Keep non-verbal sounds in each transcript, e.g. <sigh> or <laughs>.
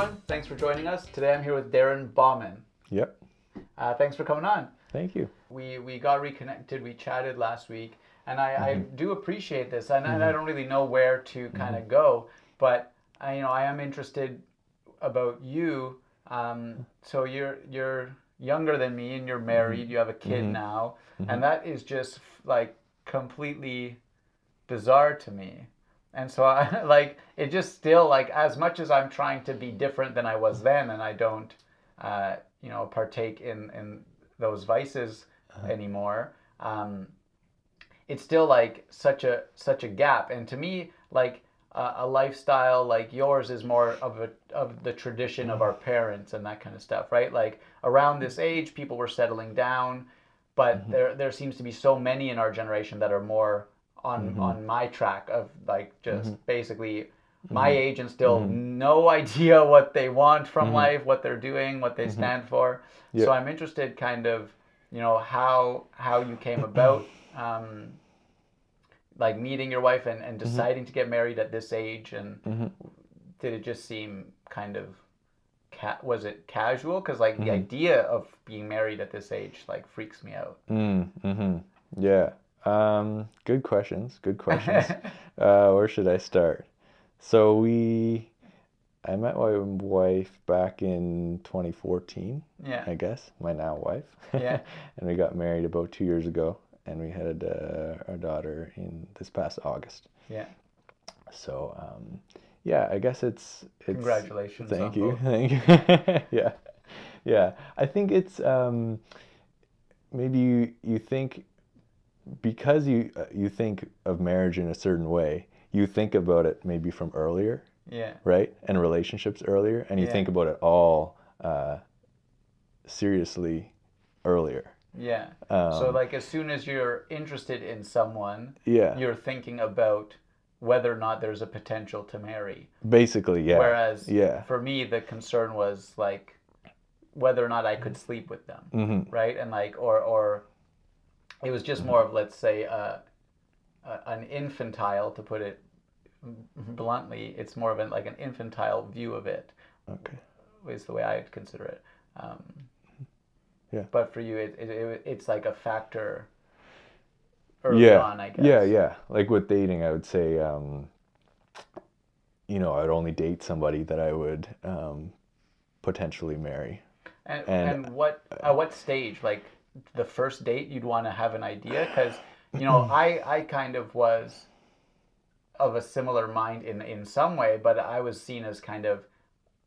Everyone, thanks for joining us. Today I'm here with Darren Bauman. Yep. Uh, thanks for coming on. Thank you. We we got reconnected. We chatted last week, and I, I Mm-hmm. do appreciate this. And, and I don't really know where to kind of go, but I, you know I am interested about you. Um, so you're you're younger than me, and you're married. Mm-hmm. You have a kid now, and that is just like completely bizarre to me. And so I <laughs> like it just still like as much as I'm trying to be different than I was then and I don't uh, you know partake in in those vices anymore um, it's still like such a such a gap. And to me like uh, a lifestyle like yours is more of a of the tradition of our parents and that kind of stuff right? Like around this age people were settling down but there there seems to be so many in our generation that are more on mm-hmm. on my track of like just mm-hmm. basically mm-hmm. my age and still no <laughs> idea what they want from life, what they're doing, what they stand for. So I'm interested, kind of, you know, how how you came about, <coughs> um, like meeting your wife and, and deciding to get married at this age, and did it just seem kind of ca- was it casual? Because like the idea of being married at this age like freaks me out. Mm, hmm Yeah. Um, good questions. Good <laughs> questions. uh, where should I start? So we, I met my wife back in 2014, Yeah. I guess, my now wife. Yeah. <laughs> and we got married about two years ago, and we had uh, our daughter in this past August. Yeah. So, um, yeah, I guess it's it's. Congratulations Thank you. both. Thank you. <laughs> yeah, yeah. I think it's um, maybe you you think because you uh, you think of marriage in a certain way, you think about it maybe from earlier, Yeah. right? And relationships earlier, and you Yeah. think about it all uh, seriously earlier. Yeah. so Um, like as soon as you're interested in someone, Yeah. you're thinking about whether or not there's a potential to marry. Basically, yeah. Whereas yeah. for me the concern was like whether or not I could sleep with them, hmm right? And like or or it was just more of let's say uh, a, an infantile to put it bluntly. It's more of an like an infantile view of it. Okay. is the way I'd consider it. Um, Yeah. But for you, it, it, it it's like a factor early yeah. on, I guess. Yeah, yeah. Like with dating, I would say, um, you know, I'd only date somebody that I would um, potentially marry. And, And- and what at what stage, like the first date, you'd want to have an idea? Because you know, <clears throat> I I kind of was of a similar mind in in some way, but I was seen as kind of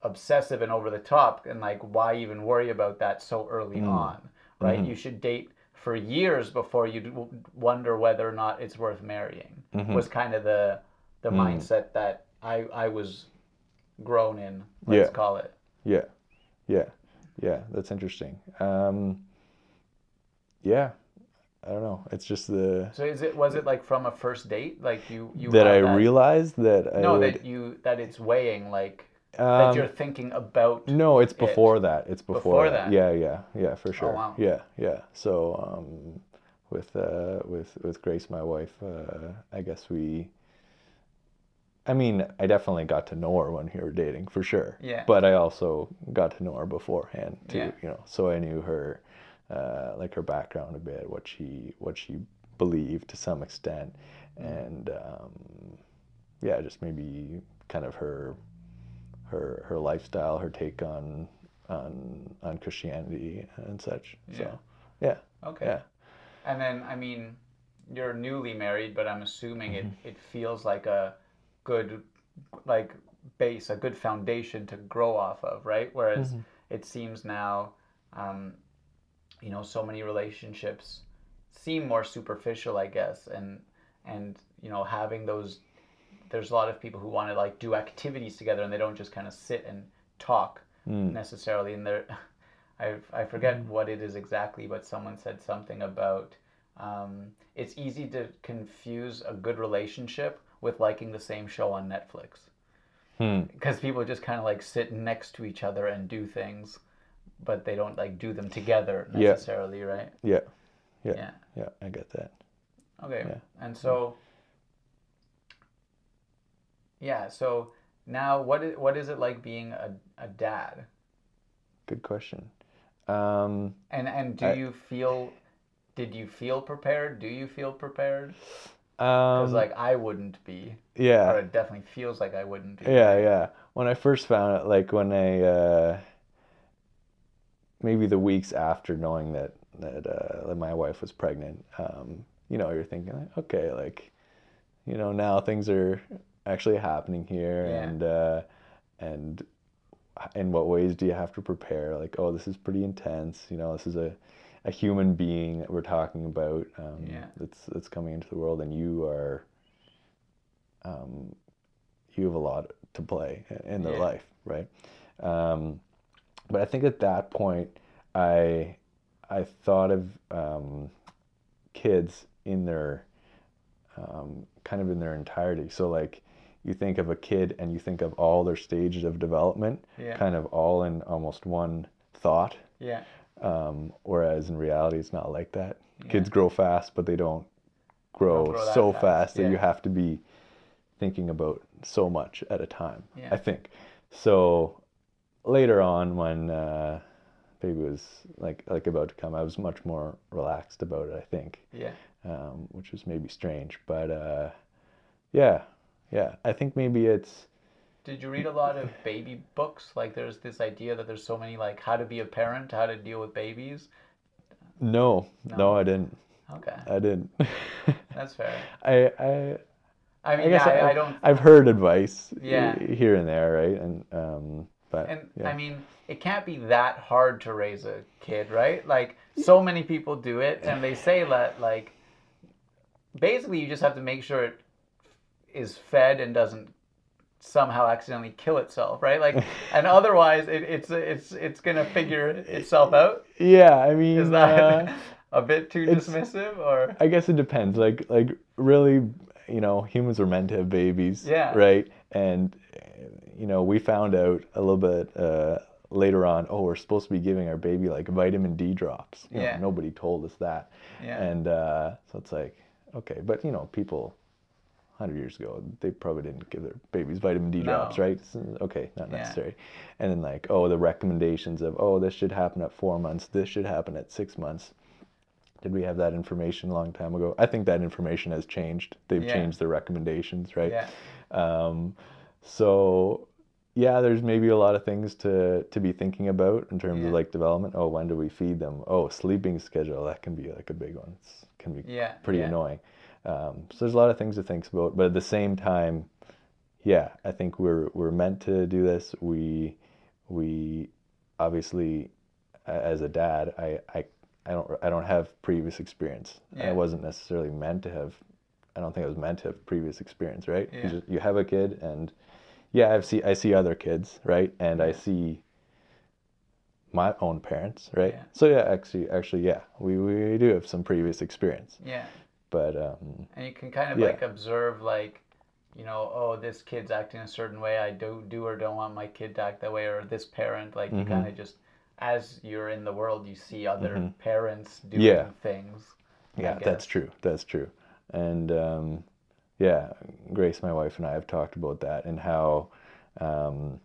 obsessive and over the top, and like why even worry about that so early Mm. on, right? Mm-hmm. You should date for years before you w- wonder whether or not it's worth marrying. Mm-hmm. Was kind of the the Mm. mindset that I I was grown in. Let's Yeah. call it. Yeah, yeah, yeah. That's interesting. Um, yeah, I don't know. It's just the So is it was it like from a first date, like you you that I realized that I no would. that you that it's weighing like that um, you're thinking about. No, it's it. before that. It's before, Before that. that? Yeah, yeah, yeah, for sure. wow. Yeah, yeah. So um, with uh, with with Grace, my wife, uh, I guess we. I mean, I definitely got to know her when we were dating, for sure. Yeah. But I also got to know her beforehand too. Yeah. You know, so I knew her, uh, like her background a bit, what she what she believed to some extent, and um, yeah, just maybe kind of her her her lifestyle, her take on on on Christianity and such. So yeah, Okay. yeah. And then I mean, you're newly married, but I'm assuming Mm-hmm. it it feels like a good like base, a good foundation to grow off of, right? Whereas Mm-hmm. it seems now, um, you know, so many relationships seem more superficial, I guess, and and you know having those. There's a lot of people who want to like do activities together, and they don't just kind of sit and talk Mm. necessarily. And they're, <laughs> I I forget what it is exactly, but someone said something about um, it's easy to confuse a good relationship with liking the same show on Netflix Hmm. because people just kind of like sit next to each other and do things, but they don't like do them together Yeah. necessarily, right? Yeah, yeah, Yeah. yeah. I get that. Okay. Yeah. And so, yeah, so now what is what is it like being a, a dad? Good question. Um, And and do I- you feel did you feel prepared? Do you feel prepared? Because um, like I wouldn't be, yeah. or it definitely feels like I wouldn't be. Yeah, yeah. When I first found it, like when I uh, maybe the weeks after knowing that that, uh, that my wife was pregnant, um, you know, you're thinking, like, okay, like, you know, now things are actually happening here, Yeah. and uh, and in what ways do you have to prepare? Like, oh, this is pretty intense. You know, this is a a human being that we're talking about. Um, Yeah. That's that's coming into the world, and you are. Um, you have a lot to play in their Yeah. life, right? Um, but I think at that point, I I thought of um, kids in their um, kind of in their entirety. So like you think of a kid and you think of all their stages of development, Yeah. kind of all in almost one thought. Yeah. Um, whereas in reality, it's not like that. Yeah. Kids grow fast, but they don't grow, grow that so fast, fast, that you have to be thinking about so much at a time. Yeah. I think. So later on, when uh, baby was like like about to come, I was much more relaxed about it. I think, Yeah. um, which was maybe strange, but uh, yeah, yeah. I think maybe it's Did you read a lot of baby books? Like there's this idea that there's so many like how to be a parent, how to deal with babies. no, no, No. I didn't. Okay. I didn't. <laughs> That's fair. I I I mean, I guess yeah, I, I, I don't I've heard advice Yeah. here and there, right? And um, but And yeah. I mean, it can't be that hard to raise a kid, right? Like so many people do it, and they say that like basically you just have to make sure it is fed and doesn't somehow accidentally kill itself, right? Like, <laughs> and otherwise it, it's it's it's gonna figure itself out. yeah, I mean, Is that uh, <laughs> a bit too dismissive, or I guess it depends. Like like really, you know, humans are meant to have babies, Yeah. right? And you know, we found out a little bit uh, later on. Oh, we're supposed to be giving our baby like vitamin D drops. You know, Yeah. nobody told us that. yeah, And uh, so it's like, okay, but you know, people. 100 years ago, they probably didn't give their babies vitamin D drops, right? So, okay, not Yeah. necessary. And then, like, oh, the recommendations of, oh, this should happen at four months, this should happen at six months. Did we have that information a long time ago? I think that information has changed. They've Yeah. changed their recommendations, right? yeah, Um, so yeah, there's maybe a lot of things to to be thinking about in terms Yeah. of like development. Oh, when do we feed them? Oh, sleeping schedule that can be like a big one. It can be yeah, pretty yeah. annoying. Um, so there's a lot of things to think about, but at the same time, yeah, I think we're we're meant to do this. We we obviously, as a dad, I I, I don't I don't have previous experience. I wasn't necessarily meant to have. I don't think I was meant to have previous experience, right? You, just, you have a kid, and yeah, I see I see other kids, right, and I see my own parents, right? Yeah. So yeah, actually, actually, yeah, we, we do have some previous experience, yeah. but um, and you can kind of Yeah. like observe like you know oh this kid's acting a certain way i do do or don't want my kid to act that way or this parent like you Mhm. kind of just as you're in the world you see other Mhm. parents doing Yeah. things Yeah, that's true. That's true. And um, yeah, Grace, my wife, and I have talked about that and how um,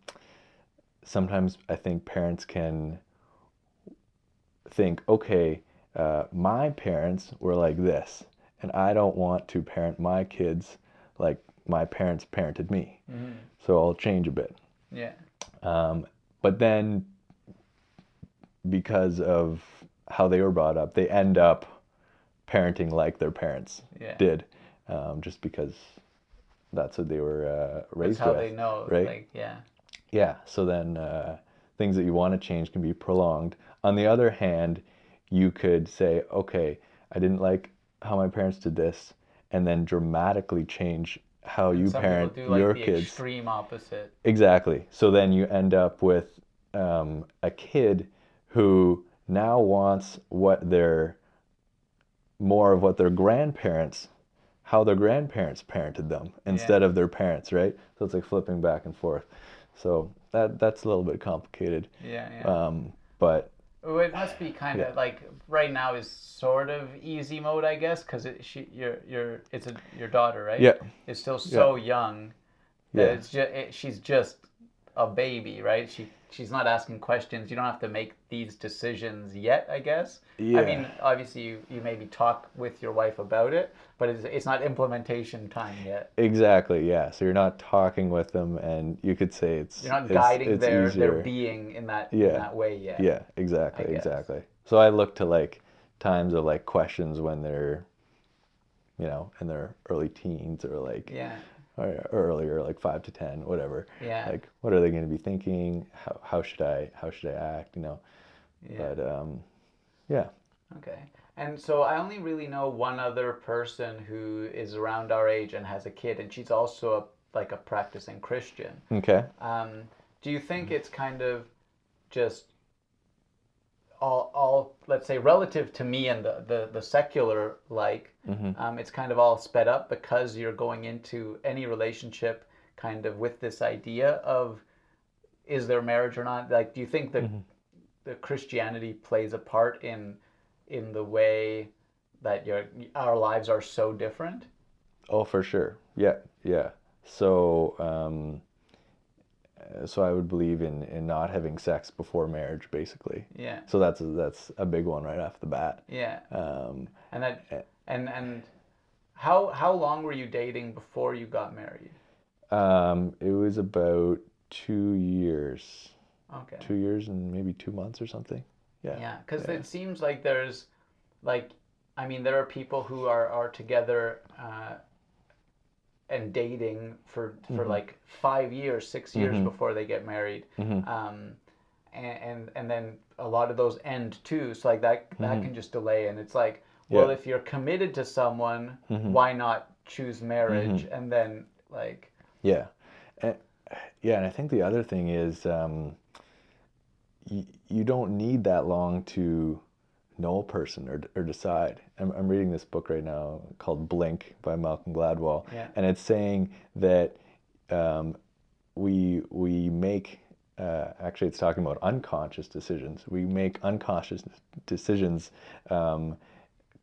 sometimes I think parents can think, okay, uh, my parents were like this, and I don't want to parent my kids like my parents parented me. Mhm. So I'll change a bit. yeah Um, but then, because of how they were brought up, they end up parenting like their parents yeah did, um, just because that's what they were uh, that's raised how with. they know right? like yeah Yeah. So then, uh, things that you want to change can be prolonged. On the other hand, you could say, okay, I didn't like how my parents did this, and then dramatically change how you some parent do like your the kids. extreme opposite Exactly. So then you end up with um, a kid who now wants what their more of what their grandparents, how their grandparents parented them instead of their parents, right? So it's like flipping back and forth. So that that's a little bit complicated. yeah yeah Um, but Oh, it must be kind of yeah. like right now is sort of easy mode, I guess, because it she your your it's a your daughter, right? yeah, Is still so young That Yeah. It's just it, she's just a baby, right? She she's not asking questions. You don't have to make these decisions yet, I guess. Yeah. I mean, obviously you, you maybe talk with your wife about it, but it's, it's not implementation time yet. Exactly. Yeah. So you're not talking with them, and you could say it's You're not it's- guiding it's their their being in that in Yeah. that way yet. Yeah, exactly, exactly. So I look to like times of like questions when they're, you know, in their early teens or like Yeah. Or earlier, like five to ten, whatever. Yeah. Like, what are they going to be thinking? How how should I how should I act? You know. Yeah. But um, yeah. Okay. And so I only really know one other person who is around our age and has a kid, and she's also a, like a practicing Christian. Okay. Um, do you think it's kind of just all, all let's say relative to me and the, the, the secular like um, it's kind of all sped up because you're going into any relationship kind of with this idea of is there marriage or not like do you think that the christianity plays a part in in the way that your our lives are so different Oh, for sure. Yeah, yeah. So, um, so I would believe in in not having sex before marriage, basically. yeah So that's that's a big one right off the bat. yeah Um, and that and and how how long were you dating before you got married um, it was about two years, okay two years and maybe two months or something. Yeah. Yeah, because it seems like there's, like, I mean, there are people who are are together uh, and dating for for mm-hmm. like five years, six years mm-hmm. before they get married, mm-hmm. um, and, and and then a lot of those end too. So like that that can just delay, and it's like, well, Yeah. if you're committed to someone, why not choose marriage? And then like, Yeah, and, yeah, and I think the other thing is um, y- you don't need that long to know a person or, or decide. I'm, I'm reading this book right now called Blink by Malcolm Gladwell, Yeah. and it's saying that um, we we make uh, actually it's talking about unconscious decisions. We make unconscious decisions um,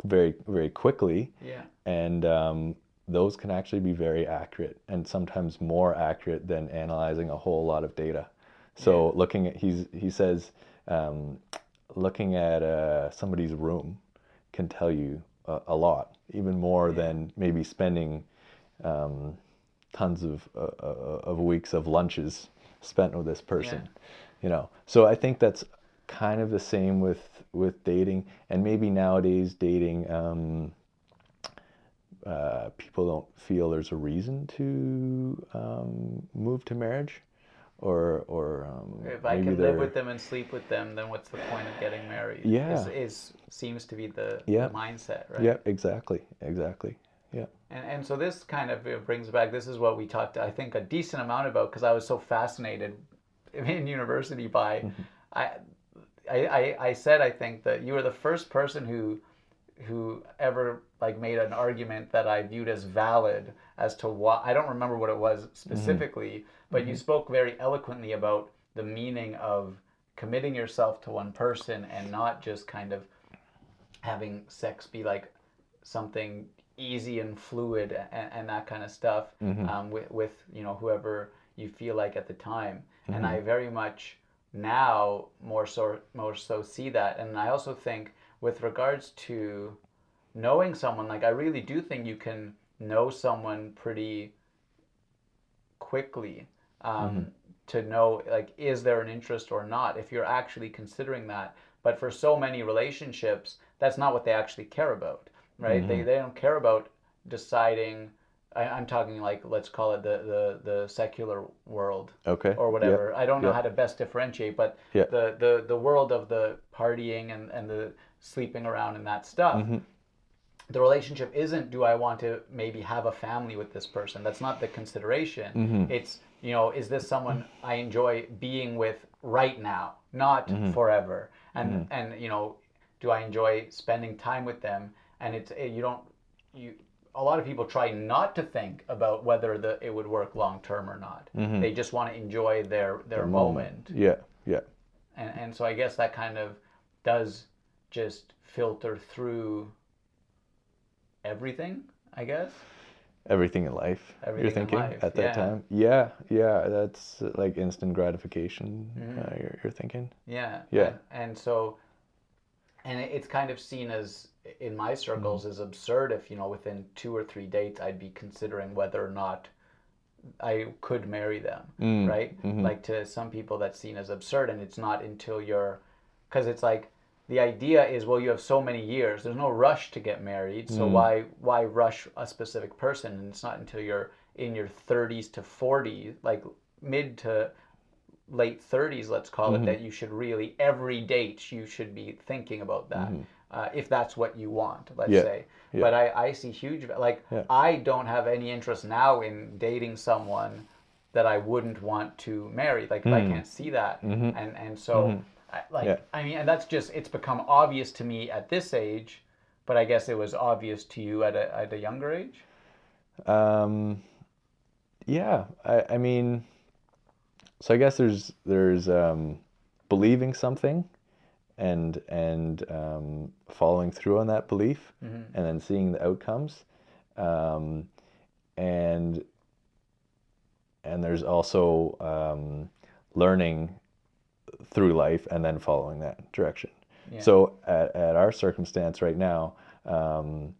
very very quickly yeah, and um, those can actually be very accurate and sometimes more accurate than analyzing a whole lot of data so looking at he's he says um, looking at uh, somebody's room can tell you a, a lot even more than maybe spending um, tons of, uh, uh, of weeks of lunches spent with this person you know? So i think that's kind of the same with with dating and maybe nowadays dating um, uh, people don't feel there's a reason to um, move to marriage or or um, if I can live they're- with them and sleep with them, then what's the point of getting married? Yeah. is, is seems to be the, Yeah. the mindset, right? yeah exactly exactly yeah And, and so this kind of brings back this is what we talked I think a decent amount about because I was so fascinated <laughs> in university by Mm-hmm. I I I said I think that you were the first person who who ever like made an argument that I viewed as valid as to why I don't remember what it was mm-hmm. specifically but you mm-hmm. spoke very eloquently about the meaning of committing yourself to one person and not just kind of having sex be like something easy and fluid and, and that kind of stuff mm-hmm. um, with, with you know whoever you feel like at the time. And i very much now more so more so see that. And i also think with regards to knowing someone like i really do think you can know someone pretty quickly um, to know like is there an interest or not if you're actually considering that. But for so many relationships that's not what they actually care about right? They, they don't care about deciding I, i'm talking like let's call it the, the, the secular world okay. or whatever. I don't know how to best differentiate but Yeah. the, the, the world of the partying and, and the sleeping around and that stuff Mm-hmm. the relationship isn't do I want to maybe have a family with this person. That's not the consideration. Mm-hmm. It's, you know, is this someone I enjoy being with right now, not Mm-hmm. forever? And and you know, do I enjoy spending time with them? And it's eh, you don't you a lot of people try not to think about whether the it would work long term or not. They just want to enjoy their their moment. yeah yeah And and so I guess that kind of does just filter through everything, I guess. everything in life. Everything you're in thinking life, at that yeah. time. Yeah, yeah, that's like instant gratification. Mm-hmm. Uh, you're, you're thinking. Yeah. Yeah. And, and so, and it's kind of seen as in my circles Mm-hmm. as absurd if you know within two or three dates I'd be considering whether or not I could marry them, Mm, right? Like to some people that's seen as absurd, and it's not until you're, because it's like the idea is well you have so many years there's no rush to get married so hmm. why why rush a specific person? And it's not until you're in your 30s to 40s like mid to late 30s let's call it hmm. that you should really every date you should be thinking about that hmm. uh, if that's what you want let's Yeah, say. Yeah. but I, I see huge like Yeah. i don't have any interest now in dating someone that i wouldn't want to marry like i can't see that. Mm-hmm. And and so I, like Mm-hmm. Yeah. i mean and that's just it's become obvious to me at this age but i guess it was obvious to you at a, at a younger age Um, yeah, I, I mean, so I guess there's there's um, believing something, and and um, following through on that belief, and then seeing the outcomes, um, and and there's also um, learning through life and then following that direction. Yeah. So at, at our circumstance right now, um,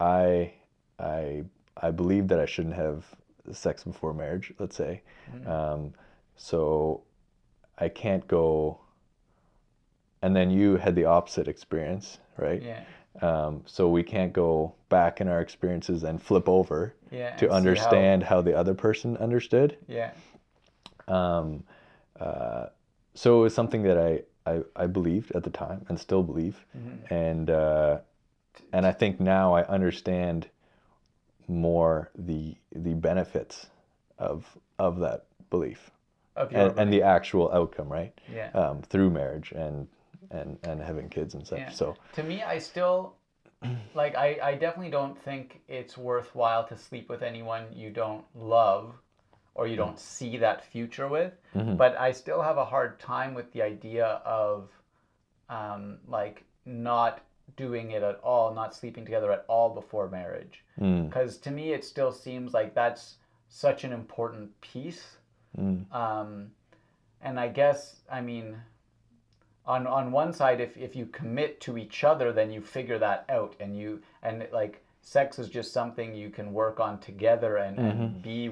I I I believe that I shouldn't have sex before marriage. Let's say, um, so I can't go. And then you had the opposite experience, right? yeah Um, so we can't go back in our experiences and flip over yeah to see how- understand how, the other person understood. yeah Um, uh, so it was something that I, I, I believed at the time and still believe. Mm-hmm. And, uh, and I think now I understand more the, the benefits of, of that belief of and, and the actual outcome, right? yeah Um, through marriage and, and, and having kids and such. Yeah. So, to me i still like I, I definitely don't think it's worthwhile to sleep with anyone you don't love or you don't see that future with. But i still have a hard time with the idea of um, like not doing it at all not sleeping together at all before marriage. Mm, because to me it still seems like that's such an important piece. Mm, um, and I guess I mean, on on one side, if if you commit to each other, then you figure that out, and you and like sex is just something you can work on together and, and be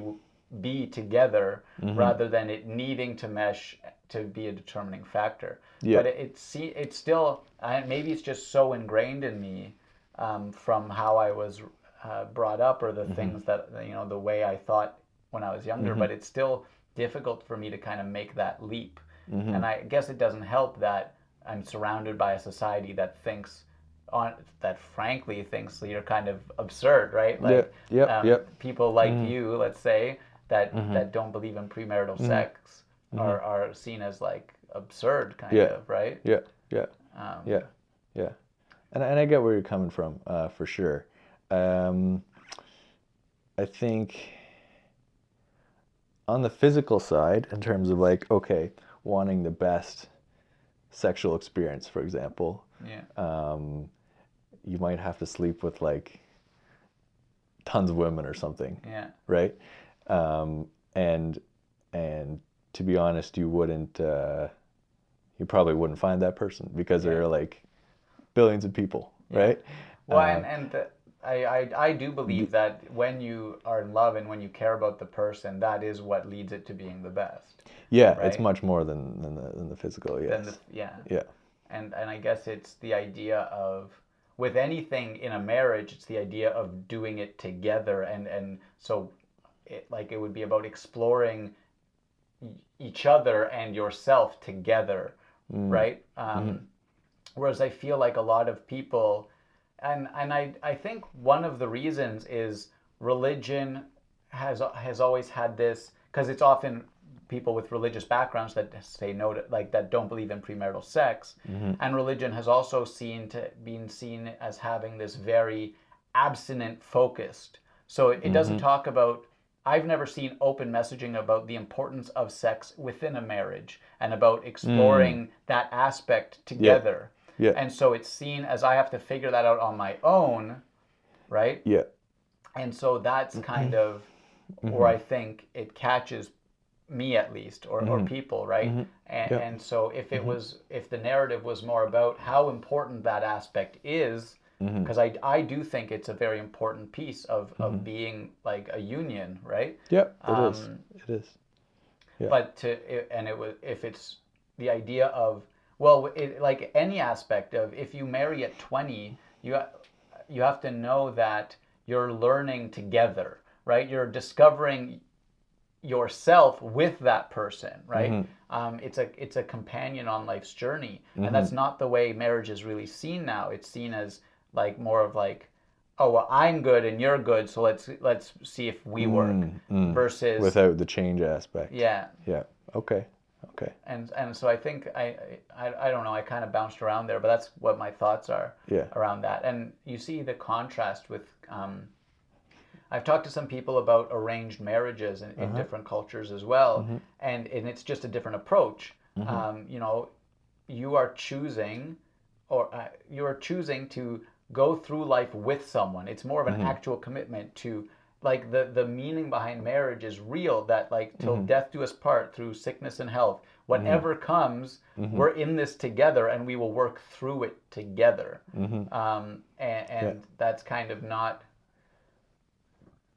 be together rather than it needing to mesh to be a determining factor. Yeah. But it, it see it's still I, maybe it's just so ingrained in me um, from how I was uh, brought up or the things that you know the way I thought when I was younger. But it's still difficult for me to kind of make that leap. And I guess it doesn't help that I'm surrounded by a society that thinks on that frankly thinks that you're kind of absurd, right? Like yep, um, yep. people like you, let's say, that that don't believe in premarital sex are, are seen as like absurd kind Yeah. of, right? yeah, yeah. Um, Yeah, yeah, and and I get where you're coming from, uh, for sure. Um, I think on the physical side, in terms of like, okay, wanting the best sexual experience, for example, Yeah. um, you might have to sleep with like tons of women or something, Yeah. right? Um, and and to be honest, you wouldn't, uh, you probably wouldn't find that person because there are like billions of people, right? Well, Um, and, and the, I, I, I do believe that when you are in love and when you care about the person, that is what leads it to being the best. yeah, it's much more than than the, than the physical. Yes. The, yeah. yeah. and and I guess it's the idea of with anything in a marriage, it's the idea of doing it together, and and so it like it would be about exploring each other and yourself together, mm. right? Um, mm-hmm. Whereas I feel like a lot of people, and and I I think one of the reasons is religion has has always had this because it's often people with religious backgrounds that say no to like that don't believe in premarital sex. Mm-hmm. And religion has also seen to been seen as having this very abstinent focused. So it, it doesn't mm-hmm. talk about i've never seen open messaging about the importance of sex within a marriage and about exploring hmm. that aspect together. Yeah. and so it's seen as i have to figure that out on my own right? Yeah. and so that's mm-hmm. kind of where mm-hmm. I think it catches me at least or, or mm-hmm. people right? And, Yeah. and so if it was if the narrative was more about how important that aspect is because I, I do think it's a very important piece of, of being like a union right? Yep, it is. Um, It is. Yeah. but to and it was if it's the idea of well it, like any aspect of if you marry at 20 you you have to know that you're learning together right? You're discovering yourself with that person right? Um, it's a it's a companion on life's journey. And that's not the way marriage is really seen now. It's seen as like more of like oh well i'm good and you're good so let's let's see if we work versus Without the change aspect. yeah Yeah. Okay. Okay. and and so I think I I, I don't know I kind of bounced around there, but that's what my thoughts are Yeah. around that. And you see the contrast with. Um, I've talked to some people about arranged marriages in, Uh-huh. in different cultures as well, Mm-hmm. and and it's just a different approach. Um, you know, you are choosing, or uh, you are choosing to go through life with someone. It's more of Mm-hmm. an actual commitment to like the the meaning behind marriage is real that like till Mm-hmm. death do us part through sickness and health whatever comes Mm-hmm. we're in this together and we will work through it together Mm-hmm. um, and, and that's kind of not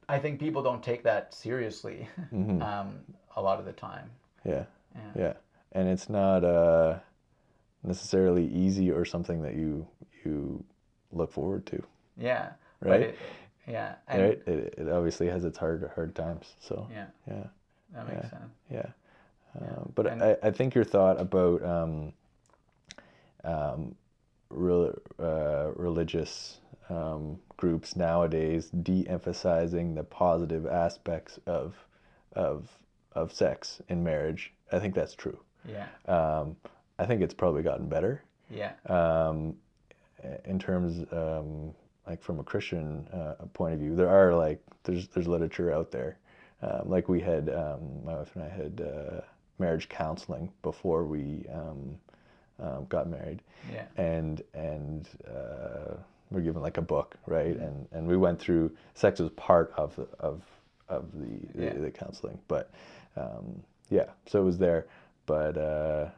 i think people don't take that seriously <laughs> um, a lot of the time Yeah. Yeah. Yeah. And it's not uh, necessarily easy or something that you you look forward to. yeah Right? it- yeah and right? It, it obviously has its hard hard times. So yeah yeah. that makes sense Yeah. Uh, but And- I, I think your thought about um, um, rel uh, religious um, groups nowadays de-emphasizing the positive aspects of of of sex in marriage, I think that's true. yeah Um, I think it's probably gotten better yeah um, in terms um, like from a Christian uh, point of view. There are like there's there's literature out there. Um, like we had um, my wife and I had uh, marriage counseling before we um, um, got married, yeah and and uh, we're given like a book, right? And and we went through sex was part of the, of of the, Yeah. the the counseling, but um, yeah, so it was there, but uh,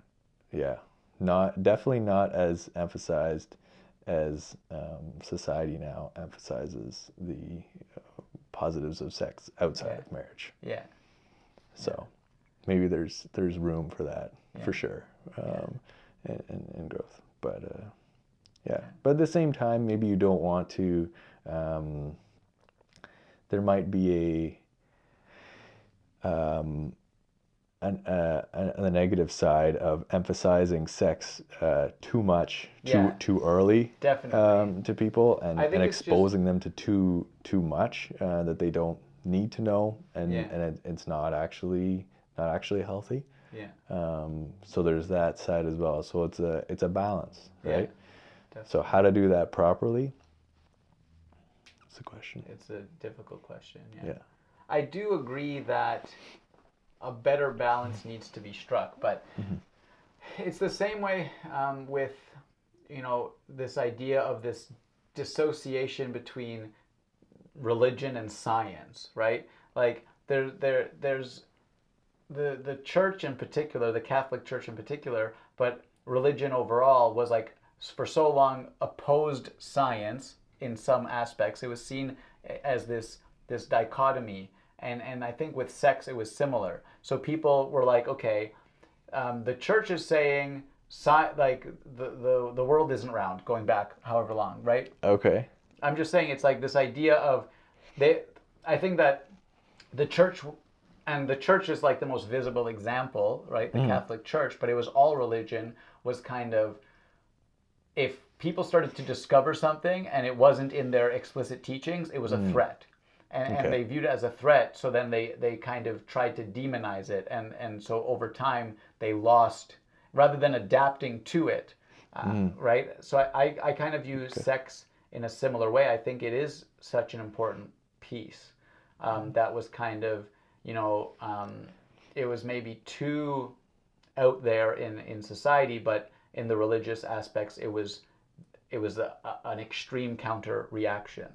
yeah, not definitely not as emphasized as um, society now emphasizes the uh, positives of sex outside Yeah. of marriage. yeah So maybe there's there's room for that for sure, um, and, and, and growth. But uh, yeah, but at the same time, maybe you don't want to. Um, there might be a um, an, uh, a negative side of emphasizing sex uh, too much too Yeah. too early definitely. um, to people and, and it's just- exposing them to too too much uh, that they don't need to know and Yeah. and it, it's not actually not actually healthy. Yeah. Um, so there's that side as well. So it's a it's a balance Yeah, right? Definitely. so how to do that properly? That's a question. It's a difficult question yeah. Yeah. I do agree that a better balance needs to be struck, but it's the same way um, with you know this idea of this dissociation between religion and science, right? Like there, there, there's the the church in particular, the Catholic Church in particular, but religion overall was like for so long opposed science in some aspects. It was seen as this this dichotomy, and and I think with sex it was similar. So people were like, okay, um, the church is saying sci- like the, the the world isn't round, going back however long, right? okay I'm just saying it's like this idea of they. I think that the church, and the church is like the most visible example, right? The Catholic Church, but it was all religion was kind of if people started to discover something and it wasn't in their explicit teachings, it was a threat. And, Okay. and they viewed it as a threat, so then they, they kind of tried to demonize it. And, and so over time, they lost, rather than adapting to it, uh, right? So I, I, I kind of view sex in a similar way. I think it is such an important piece um, that was kind of, you know, um, it was maybe too out there in, in society, but in the religious aspects, it was it was a, a- an extreme counter reaction.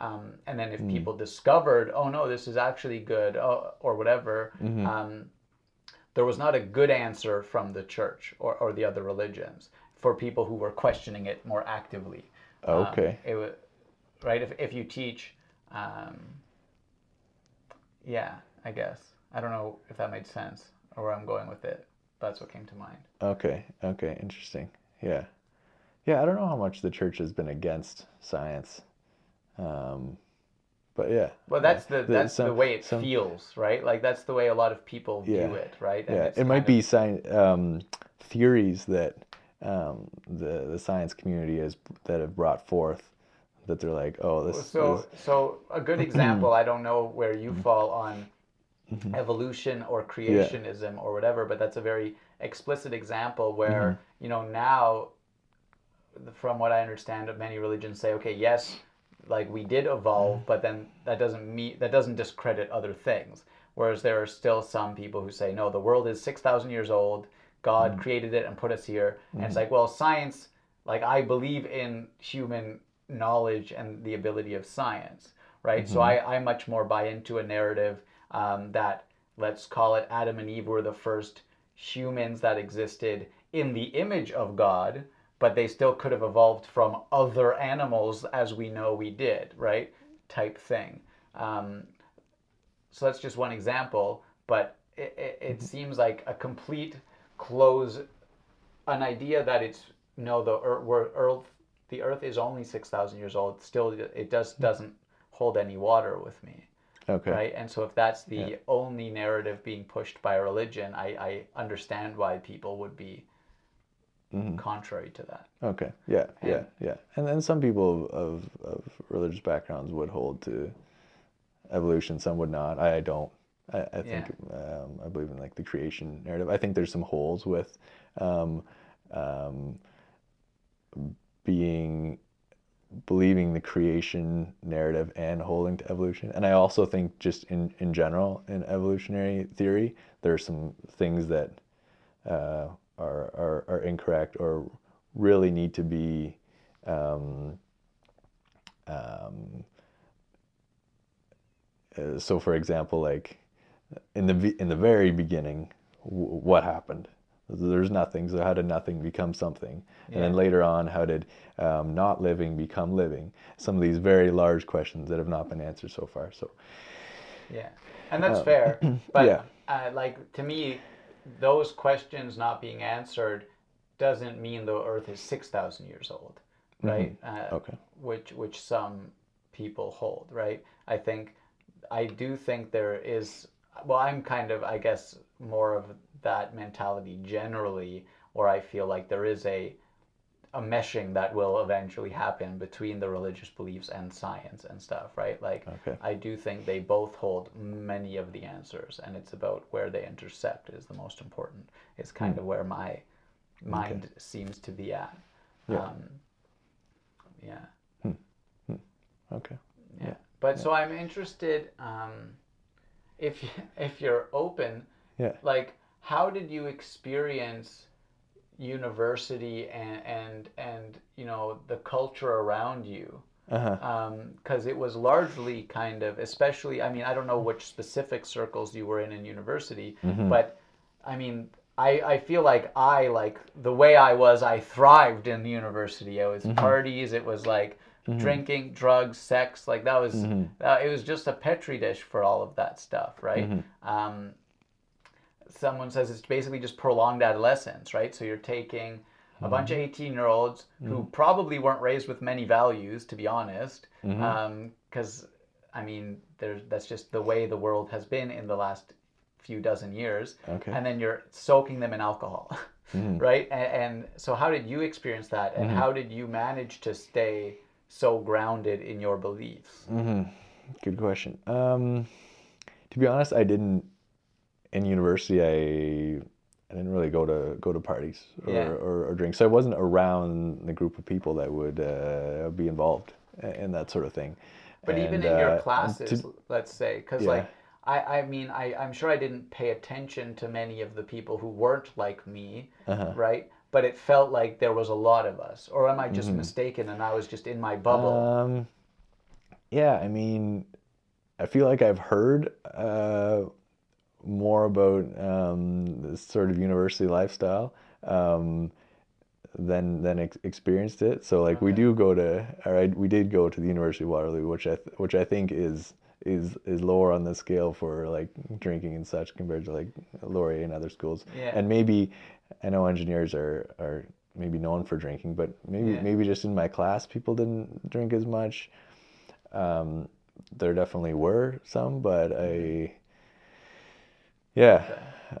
Um, and then if people discovered, oh no, this is actually good, oh, or whatever, um, there was not a good answer from the church or, or the other religions for people who were questioning it more actively. Um, Okay. it was right if if you teach, um, yeah, I guess I don't know if that made sense or where I'm going with it. That's what came to mind. Okay. Okay. Interesting. Yeah. Yeah. I don't know how much the church has been against science. Um, but yeah. Well, that's the The- that's the way it some- feels, right? Like that's the way a lot of people view it, right? And Yeah. It might kind be science um, theories that um, the the science community has that have brought forth that they're like, oh, this. So, this so a good <clears throat> example. I don't know where you Mm-hmm. fall on evolution or creationism or whatever, but that's a very explicit example where Mm-hmm. you know now, from what I understand, of many religions say, okay, yes, like we did Mm-hmm. evolve, but then that doesn't mean that doesn't discredit other things. Whereas there are still some people who say, no, the world is six thousand years old. God Mm-hmm. created it and put us here, and it's like, well, science. Like I believe in human knowledge and the ability of science, right? So I, I much more buy into a narrative um, that let's call it Adam and Eve were the first humans that existed in the image of God, but they still could have evolved from other animals as we know we did, right? Type thing. Um, so that's just one example, but it, it, it seems like a complete close, an idea that it's no, the earth, we're earth, the earth is only six thousand years old. Still, it does doesn't hold any water with me, okay. right? And so if that's the only narrative being pushed by religion, I, I understand why people would be contrary to that. Okay. Yeah. Yeah. Yeah. And then some people of, of religious backgrounds would hold to evolution. Some would not. I, I don't. I, I think um, I believe in like the creation narrative. I think there's some holes with um, um, being believing the creation narrative and holding to evolution. And I also think just in, in general in evolutionary theory, there are some things that uh, are, are, are incorrect or really need to be um, um, uh, so for example like in the in the very beginning w- what happened? There's nothing so how did nothing become something? And then later on how did um, not living become living? Some of these very large questions that have not been answered so far so. Yeah, and that's fair. <clears throat> But yeah. uh, like to me, those questions not being answered doesn't mean the Earth is six thousand years old, right? Uh, okay Which which some people hold, right? I think I do think there is. Well, I'm kind of, I guess, more of that mentality generally, where I feel like there is a a meshing that will eventually happen between the religious beliefs and science and stuff, right? Like, Okay. I do think they both hold many of the answers, and it's about where they intersect is the most important. It's kind of where my mind seems to be at. Yeah. Um, yeah. okay Yeah. But so I'm interested um, if <laughs> if you're open, yeah like how did you experience university and and and you know the culture around you? uh-huh Because it was largely kind of, especially. I mean, I don't know which specific circles you were in in university, but I mean. I, I feel like I like the way I was I thrived in university. It was parties. It was like drinking, drugs, sex. Like that was uh, it was just a petri dish for all of that stuff, right? Um, someone says it's basically just prolonged adolescence, right? So you're taking a bunch of mm-hmm. 18 year olds who mm-hmm. probably weren't raised with many values, to be honest. Mm-hmm. Um, because, I mean, there's, that's just the way the world has been in the last few dozen years. Okay. And then you're soaking them in alcohol, <laughs> right? And, and so, how did you experience that? And how did you manage to stay so grounded in your beliefs? Good question. Um, to be honest, I didn't. In university, I I didn't really go to go to parties or, Yeah. or, or drinks. So I wasn't around the group of people that would uh, be involved in that sort of thing. But even And, in your uh, classes, to- let's say, because Yeah. like I, I mean, I, I'm sure I didn't pay attention to many of the people who weren't like me, Uh-huh. right? But it felt like there was a lot of us, or am I just mistaken and I was just in my bubble? Um, yeah, I mean, I feel like I've heard uh, more about um, this sort of university lifestyle um, than than ex- experienced it. So like we do go to, or I, we did go to the University of Waterloo, which I th- which I think is is is lower on the scale for like drinking and such compared to like Laurier and other schools. Yeah. And maybe I know engineers are are maybe known for drinking, but maybe Yeah. maybe just in my class people didn't drink as much. Um, there definitely were some, but I, yeah,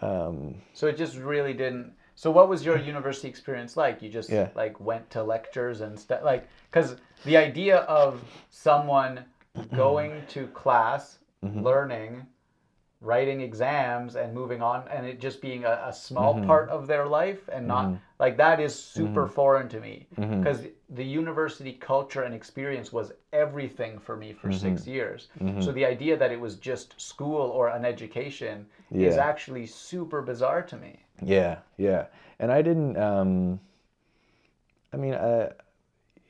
um, So it just really didn't. So what was your university experience like? You just Yeah. like went to lectures and stuff like because the idea of someone <clears throat> going to class, Mm-hmm. learning, writing exams, and moving on, and it just being a, a small Mm-hmm. part of their life, and not like that is super foreign to me Mm-hmm. because the university culture and experience was everything for me for six Mm-hmm. years. So the idea that it was just school or an education is actually super bizarre to me. Yeah, yeah. And I didn't. Um, I mean, uh,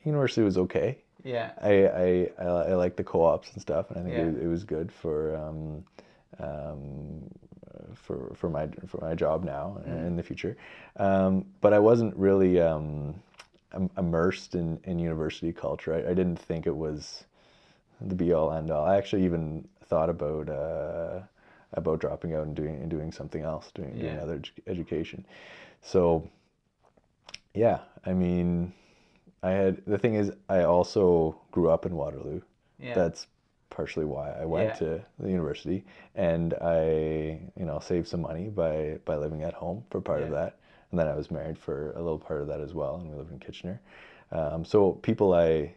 university was okay. Yeah. I I I, I like the co-ops and stuff, and I think Yeah. it, was, it was good for um, um, for for my for my job now Mm-hmm. and in the future. Um, but I wasn't really um, immersed in, in university culture. I, I didn't think it was the be all end all. I actually even thought about uh, about dropping out and doing and doing something else, doing, doing other edu- education. So yeah, I mean, I had the thing is I also grew up in Waterloo. Yeah. That's partially why I went Yeah. to the university, and I you know saved some money by by living at home for part of that, and then I was married for a little part of that as well, and we lived in Kitchener. Um, so people I,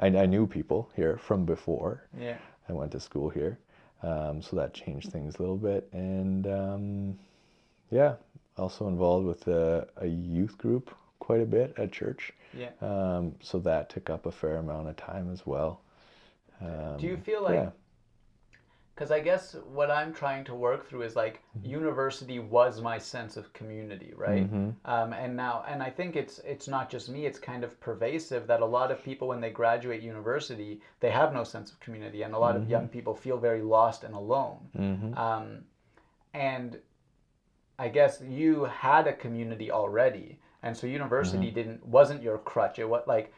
I I knew people here from before. yeah. I went to school here, um, so that changed things a little bit, and um, yeah, also involved with a, a youth group quite a bit at church. Yeah. Um, so that took up a fair amount of time as well. Um, Do you feel like yeah. because I guess what I'm trying to work through is like Mm-hmm. university was my sense of community, right? Mm-hmm. Um, and now, and I think it's it's not just me; it's kind of pervasive that a lot of people, when they graduate university, they have no sense of community, and a lot of young people feel very lost and alone. Mm-hmm. Um, and I guess you had a community already, and so university Mm-hmm. didn't wasn't your crutch. It was like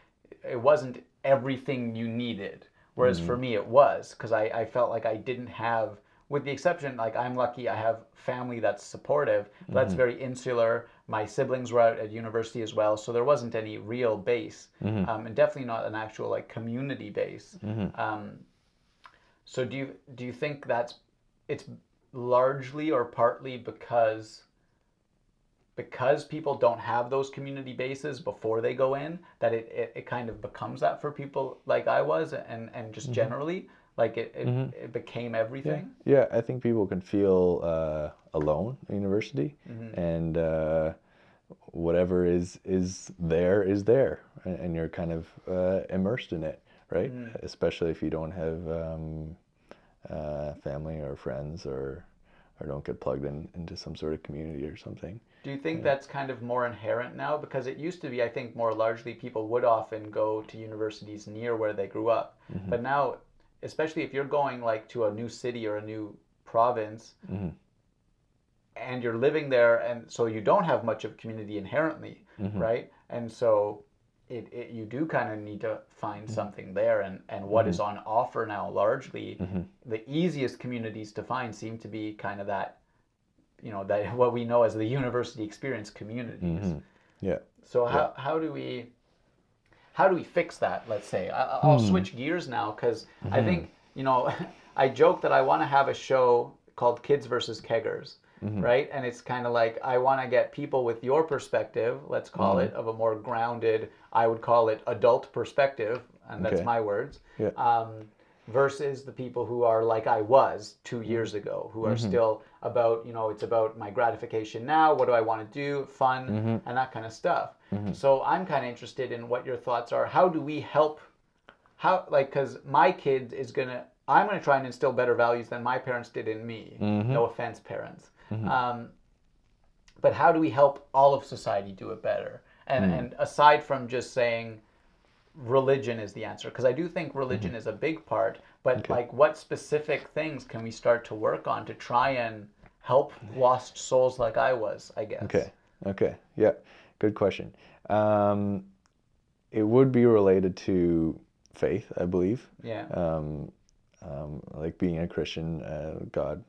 it wasn't everything you needed. Whereas for Mm-hmm. me, it was because I, I felt like I didn't have, with the exception, like I'm lucky I have family that's supportive, but Mm-hmm. that's very insular. My siblings were out at university as well, so there wasn't any real base, Mm-hmm. um, and definitely not an actual like community base. Um, so do you do you think that's it's largely or partly because because people don't have those community bases before they go in that it, it, it kind of becomes that for people like I was and and just generally like it it, it became everything Yeah, I think people can feel uh, alone in university, Mm-hmm. and uh, whatever is is there is there, and, you're kind of uh, immersed in it, right? Mm. Especially if you don't have um, uh, family or friends, or or don't get plugged in into some sort of community or something. Do you think that's kind of more inherent now? Because it used to be, I think, more largely people would often go to universities near where they grew up. Mm-hmm. But now, especially if you're going like to a new city or a new province, mm-hmm. and you're living there, and so you don't have much of community inherently, mm-hmm. right? And so it, it you do kind of need to find something there, and and what is on offer now largely, the easiest communities to find seem to be kind of that you know that <laughs> what we know as the university experience communities. Mm-hmm. Yeah. so how, how do we how do we fix that let's say? I, i'll hmm. switch gears now because i hmm. think you know <laughs> i joke that i want to have a show called kids versus keggers mm-hmm. right? And it's kind of like i want to get people with your perspective let's call mm-hmm. it of a more grounded i would call it adult perspective and that's Okay. my words Yeah. um, versus the people who are like I was two years ago, who are still about, you know, it's about my gratification now, what do I want to do, fun, mm-hmm. and that kind of stuff. Mm-hmm. So I'm kind of interested in what your thoughts are. How do we help? How, like, because my kid is going to, I'm to try and instill better values than my parents did in me. Mm-hmm. No offense, parents. Um, but how do we help all of society do it better? And, and aside from just saying, religion is the answer because I do think religion is a big part, but. Okay. like what specific things can we start to work on to try and help lost souls like I was, I guess. Okay. Okay. Yeah. Good question. Um, it would be related to faith, I believe. Yeah. Um, um, like being a Christian, uh, God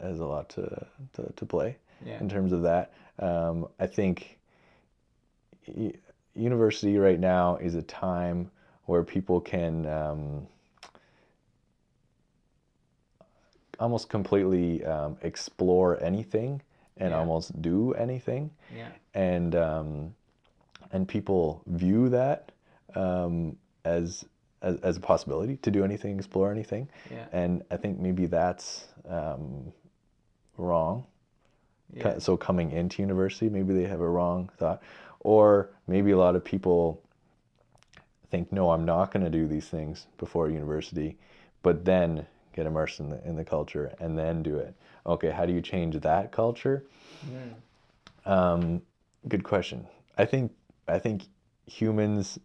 has a lot to, to, to play Yeah. in terms of that. Um, I think university right now is a time where people can um, almost completely um, explore anything and Yeah. almost do anything Yeah. and um, and people view that um, as, as as a possibility to do anything, explore anything, Yeah. and I think maybe that's um, wrong. Yeah. So coming into university, maybe they have a wrong thought, or maybe a lot of people think, no, I'm not going to do these things before university, but then get immersed in the in the culture and then do it. Okay, how do you change that culture? Um, good question. I think I think humans,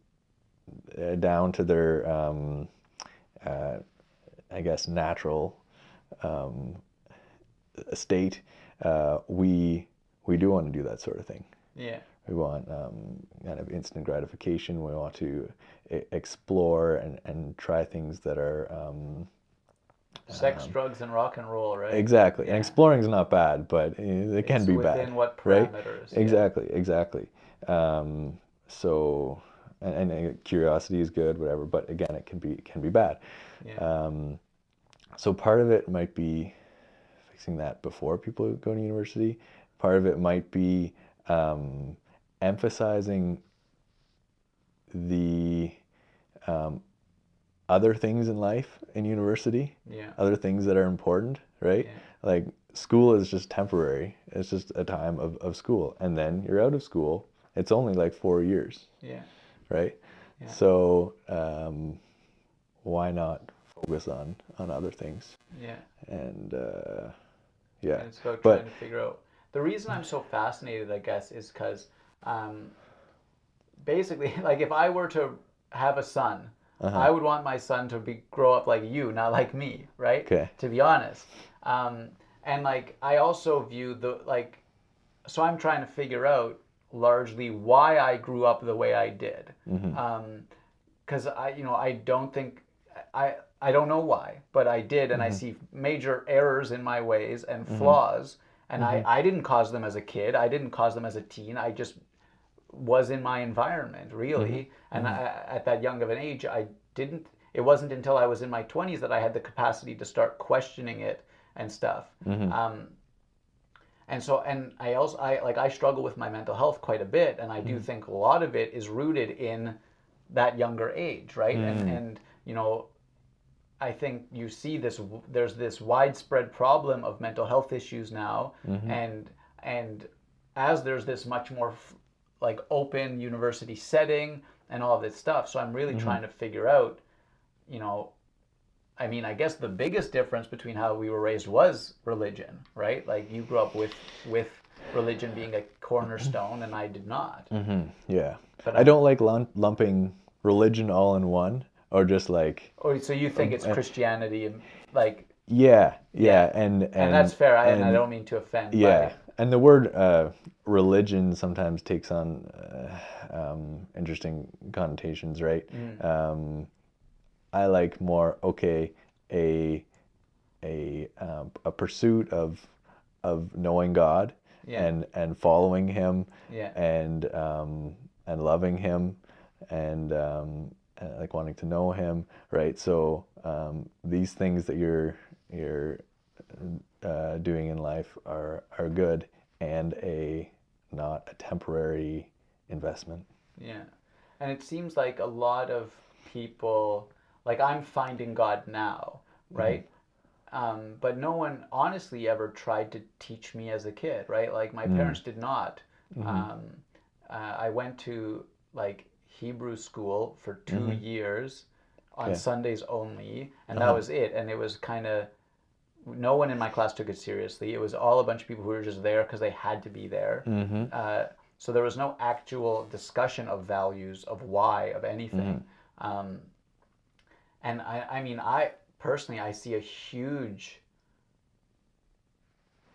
uh, down to their, um, uh, I guess, natural um, state, uh, we we do want to do that sort of thing. Yeah. We want um, kind of instant gratification. We want to explore and, and try things that are um, Sex, drugs, and rock and roll, right? exactly. And exploring is not bad, but it can It's be within bad. what right? parameters? yeah. Exactly, exactly. Um, so, and, and uh, curiosity is good, whatever. But again, it can be can be bad. Yeah. Um, so part of it might be fixing that before people go to university. Part of it might be um, emphasizing the um, other things in life in university, yeah. other things that are important, right? Yeah. Like school is just temporary. It's just a time of, of school. And then you're out of school. It's only like four years, Yeah. right? Yeah. So um, why not focus on, on other things? Yeah. And uh, yeah, And it's about But- trying to figure out. The reason I'm so fascinated, I guess, is because um, basically, <laughs> like, if I were to have a son, Uh-huh. I would want my son to be grow up like you, not like me, right? Okay. To be honest, um, and like I also view the like, so I'm trying to figure out largely why I grew up the way I did, mm-hmm. um, because I, you know, I don't think I I don't know why, but I did, and I mm-hmm. see major errors in my ways and mm-hmm. flaws, and I I didn't cause them as a kid, I didn't cause them as a teen, I just was in my environment really. Mm-hmm. And mm-hmm. I, at that young of an age i didn't it wasn't until i was in my 20s that i had the capacity to start questioning it and stuff. Mm-hmm. Um, and so and i also i like i struggle with my mental health quite a bit and i do think a lot of it is rooted in that younger age right? And and you know I think you see this. There's this widespread problem of mental health issues now, and and as there's this much more f- like open university setting and all of this stuff. So I'm really mm-hmm. trying to figure out, you know, I mean, I guess the biggest difference between how we were raised was religion, right? Like you grew up with with religion being a cornerstone, and I did not. hmm yeah. But I don't like lump- lumping religion all in one, or just like Or so you think it's um, eh Christianity and like, yeah, yeah, and and, and, that's fair. I, and I don't mean to offend. Yeah. And the word uh, religion sometimes takes on uh, um, interesting connotations, right? Mm. Um, I like more okay a a um, a pursuit of of knowing God Yeah. and and following Him Yeah. and um, and loving Him and um, uh, like wanting to know Him, right? So um, these things that you're you're uh, doing in life are are good and a not a temporary investment. Yeah. And it seems like a lot of people, like I'm finding God now, right? Um, but no one honestly ever tried to teach me as a kid, right? Like my parents did not. Um, uh, I went to like Hebrew school for 2 years on Yeah. Sundays only, and that was it. And it was kind of no one in my class took it seriously. It was all a bunch of people who were just there because they had to be there. Mm-hmm. Uh, so there was no actual discussion of values, of why, of anything. Mm-hmm. Um, and I, I mean, I personally, I see a huge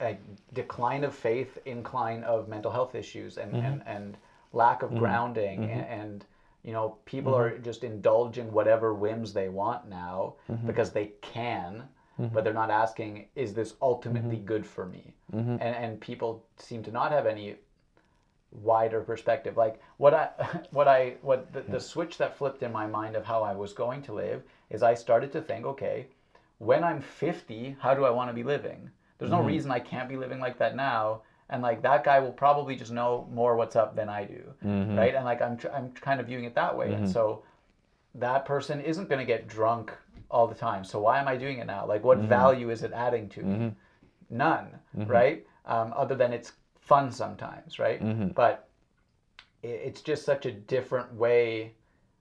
like decline of faith, incline of mental health issues, and mm-hmm. and, and lack of grounding, and, and you know, people are just indulging whatever whims they want now because they can, Mm-hmm. but they're not asking, is this ultimately mm-hmm. good for me? Mm-hmm. And and people seem to not have any wider perspective. Like what I <laughs> what I what the, the switch that flipped in my mind of how I was going to live is I started to think, okay, when I'm 50, how do I want to be living? There's no reason I can't be living like that now. And like that guy will probably just know more what's up than I do, right? And like I'm tr- I'm kind of viewing it that way. And so that person isn't going to get drunk all the time. So why am I doing it now? Like what value is it adding to me? None, right? Um, other than it's fun sometimes, right? But it's just such a different way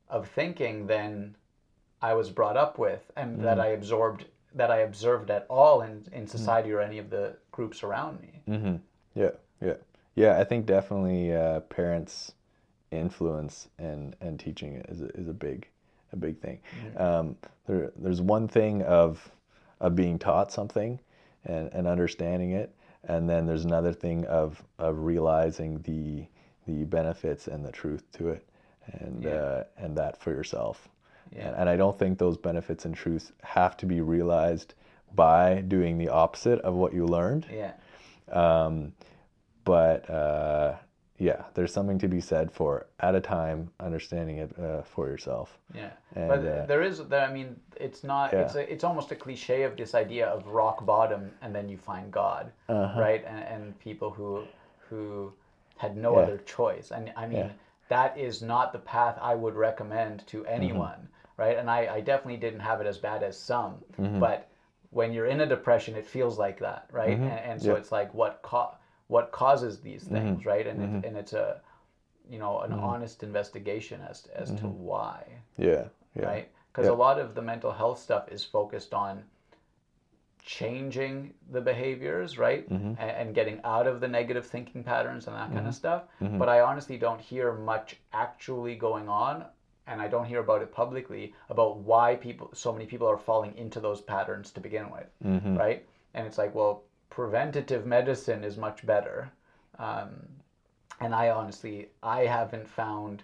of thinking than I was brought up with, and that I absorbed that I observed at all in in society or any of the groups around me. Mm-hmm. Yeah, yeah, yeah. I think definitely uh, parents' influence and and teaching is a, is a big a big thing. Um, there there's one thing of of being taught something and, and understanding it, and then there's another thing of of realizing the the benefits and the truth to it, and Yeah. uh, and that for yourself. Yeah. And, and I don't think those benefits and truths have to be realized by doing the opposite of what you learned. Yeah, Um, but uh, yeah, there's something to be said for at a time understanding it uh, for yourself. yeah. And, but uh, there is there. I mean, it's not. Yeah. It's a, it's almost a cliche of this idea of rock bottom, and then you find God, right? And, and people who who had no Yeah. other choice. And I mean, Yeah. that is not the path I would recommend to Mm-hmm. anyone, right? And I, I definitely didn't have it as bad as some, Mm-hmm. but when you're in a depression, it feels like that, right? And, and so Yeah. it's like what co- what causes these things, right? And it, and it's a you know an honest investigation as as to why, Yeah, yeah, right? Because a lot of the mental health stuff is focused on changing the behaviors, right? Mm-hmm. And, and getting out of the negative thinking patterns and that Mm-hmm. kind of stuff. But I honestly don't hear much actually going on, and I don't hear about it publicly about why people, so many people are falling into those patterns to begin with, Mm-hmm. right? And it's like, well, preventative medicine is much better. Um, and I honestly, I haven't found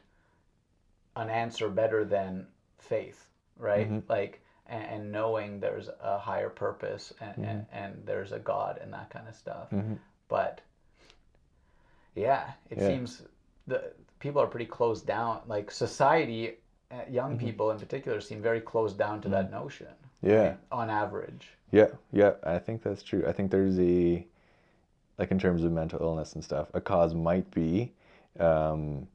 an answer better than faith, right? Mm-hmm. Like, and, and knowing there's a higher purpose and, and, and there's a God and that kind of stuff. But yeah, it Yeah. seems the people are pretty closed down. Like society, uh, young Mm-hmm. people in particular, seem very closed down to that notion. Yeah. right, on average. Yeah, yeah, I think that's true. I think there's a, like in terms of mental illness and stuff, a cause might be, um,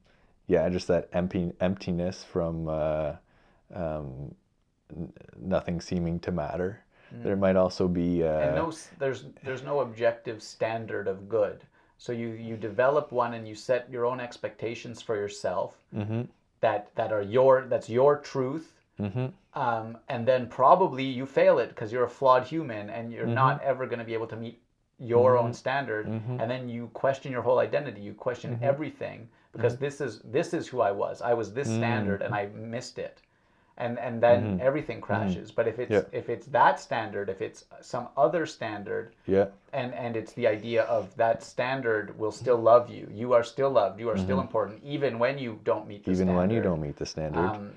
yeah, just that empty emptiness from uh, um, n- nothing seeming to matter. There might also be, uh, and no, there's there's no objective standard of good. So you you develop one and you set your own expectations for yourself Mm-hmm. that that are your that's your truth. Mm-hmm. Um, and then probably you fail it because you're a flawed human and you're mm-hmm. not ever going to be able to meet your own mm-hmm. standard. And then you question your whole identity. You question everything because this is this is who I was. I was this standard and I missed it. And and then everything crashes. But if it's Yeah. if it's that standard, if it's some other standard, yeah, and and it's the idea of that standard will still love you. You are still loved. You are still important, even when you don't meet the even standard. when you don't meet the standard. Um,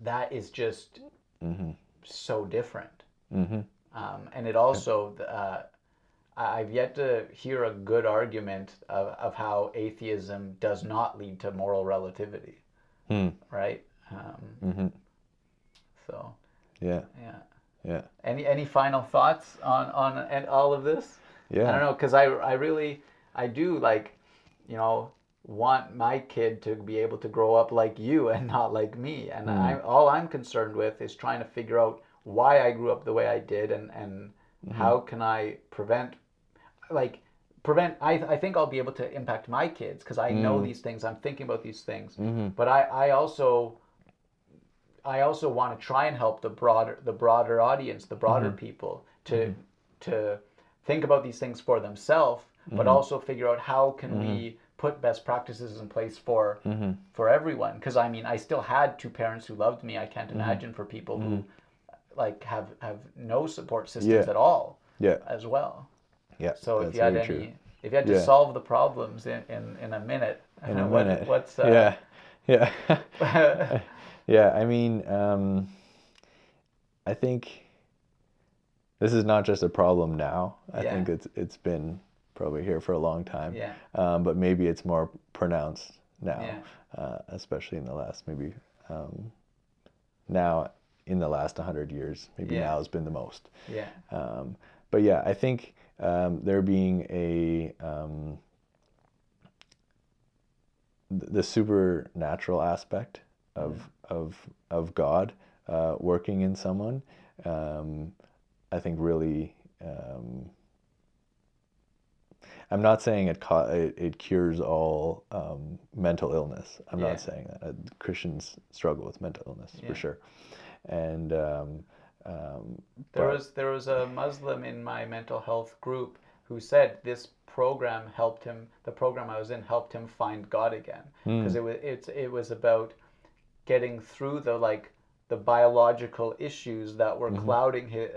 that is just so different. mm-hmm. Um, and it also, uh, I've yet to hear a good argument of, of how atheism does not lead to moral relativity, Hmm. right? Um, Mm-hmm. so, Yeah, yeah. yeah, Any any final thoughts on on and all of this? yeah. I don't know because I I really I do like you know want my kid to be able to grow up like you <laughs> and not like me. And hmm. I all I'm concerned with is trying to figure out why I grew up the way I did and and hmm. how can I prevent like prevent I, I think I'll be able to impact my kids because I know hmm. these things. I'm thinking about these things. Mm-hmm. But I I also I also want to try and help the broader the broader audience, the broader mm-hmm. people to mm-hmm. to think about these things for themselves, but also figure out how can we put best practices in place for Mm-hmm. for everyone because i mean i still had two parents who loved me i can't Mm-hmm. imagine for people who like have have no support systems Yeah. at all Yeah. as well Yeah. so if you had any true. if you had to Yeah. solve the problems in in, in a minute In a <laughs> what- minute. what's uh, yeah. <laughs> Yeah. yeah <laughs> yeah. I mean, um, I think this is not just a problem now. I Yeah. think it's it's been probably here for a long time. yeah Um, but maybe it's more pronounced now, Yeah. uh, especially in the last maybe um, now in the last 100 years. Maybe Yeah. now has been the most. yeah Um, but yeah, I think um, there being a um, the supernatural aspect of of of God uh, working in someone, um, I think really. I'm not saying it, ca- it it cures all um, mental illness. I'm Yeah. not saying that. Uh, Christians struggle with mental illness Yeah. for sure, and um, um, There was there was a Muslim in my mental health group who said this program helped him. The program I was in helped him find God again Hmm. because it was it's it was about getting through the like the biological issues that were Mm-hmm. clouding his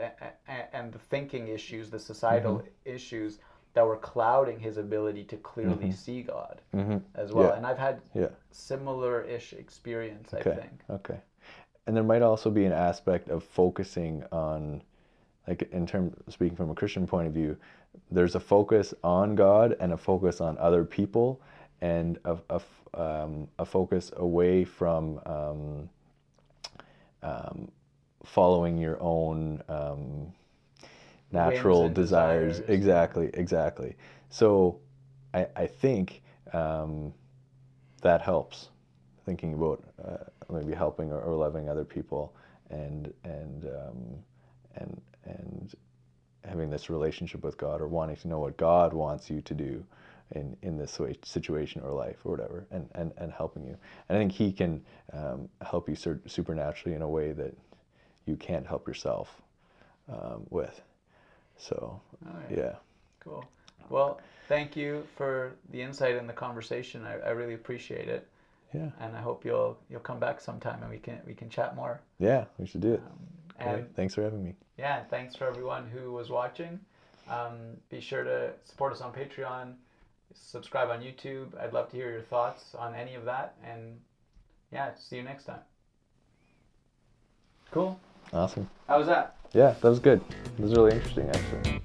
and the thinking issues, the societal Mm-hmm. issues that were clouding his ability to clearly see God Mhm. as well. Yeah. And I've had Yeah. similar-ish experience. I think. Okay. And there might also be an aspect of focusing on, like in terms speaking from a Christian point of view, there's a focus on God and a focus on other people, and a a, um, a focus away from um, um, following your own um, natural desires. desires. Exactly. Exactly. So, I I think um, that helps thinking about uh, maybe helping or, or loving other people and and um, and and having this relationship with God or wanting to know what God wants you to do in in this way, situation or life or whatever and and, and helping you and I think he can um, help you sur- supernaturally in a way that you can't help yourself um, with so right. yeah Cool. Well, thank you for the insight and the conversation. I, I really appreciate it, yeah and I hope you'll you'll come back sometime and we can we can chat more. yeah we should do it And Great. thanks for having me yeah, thanks for everyone who was watching. Um, be sure to support us on Patreon, subscribe on YouTube. I'd love to hear your thoughts on any of that, and yeah, see you next time. Cool. awesome How was that? Yeah that was good. It was really interesting actually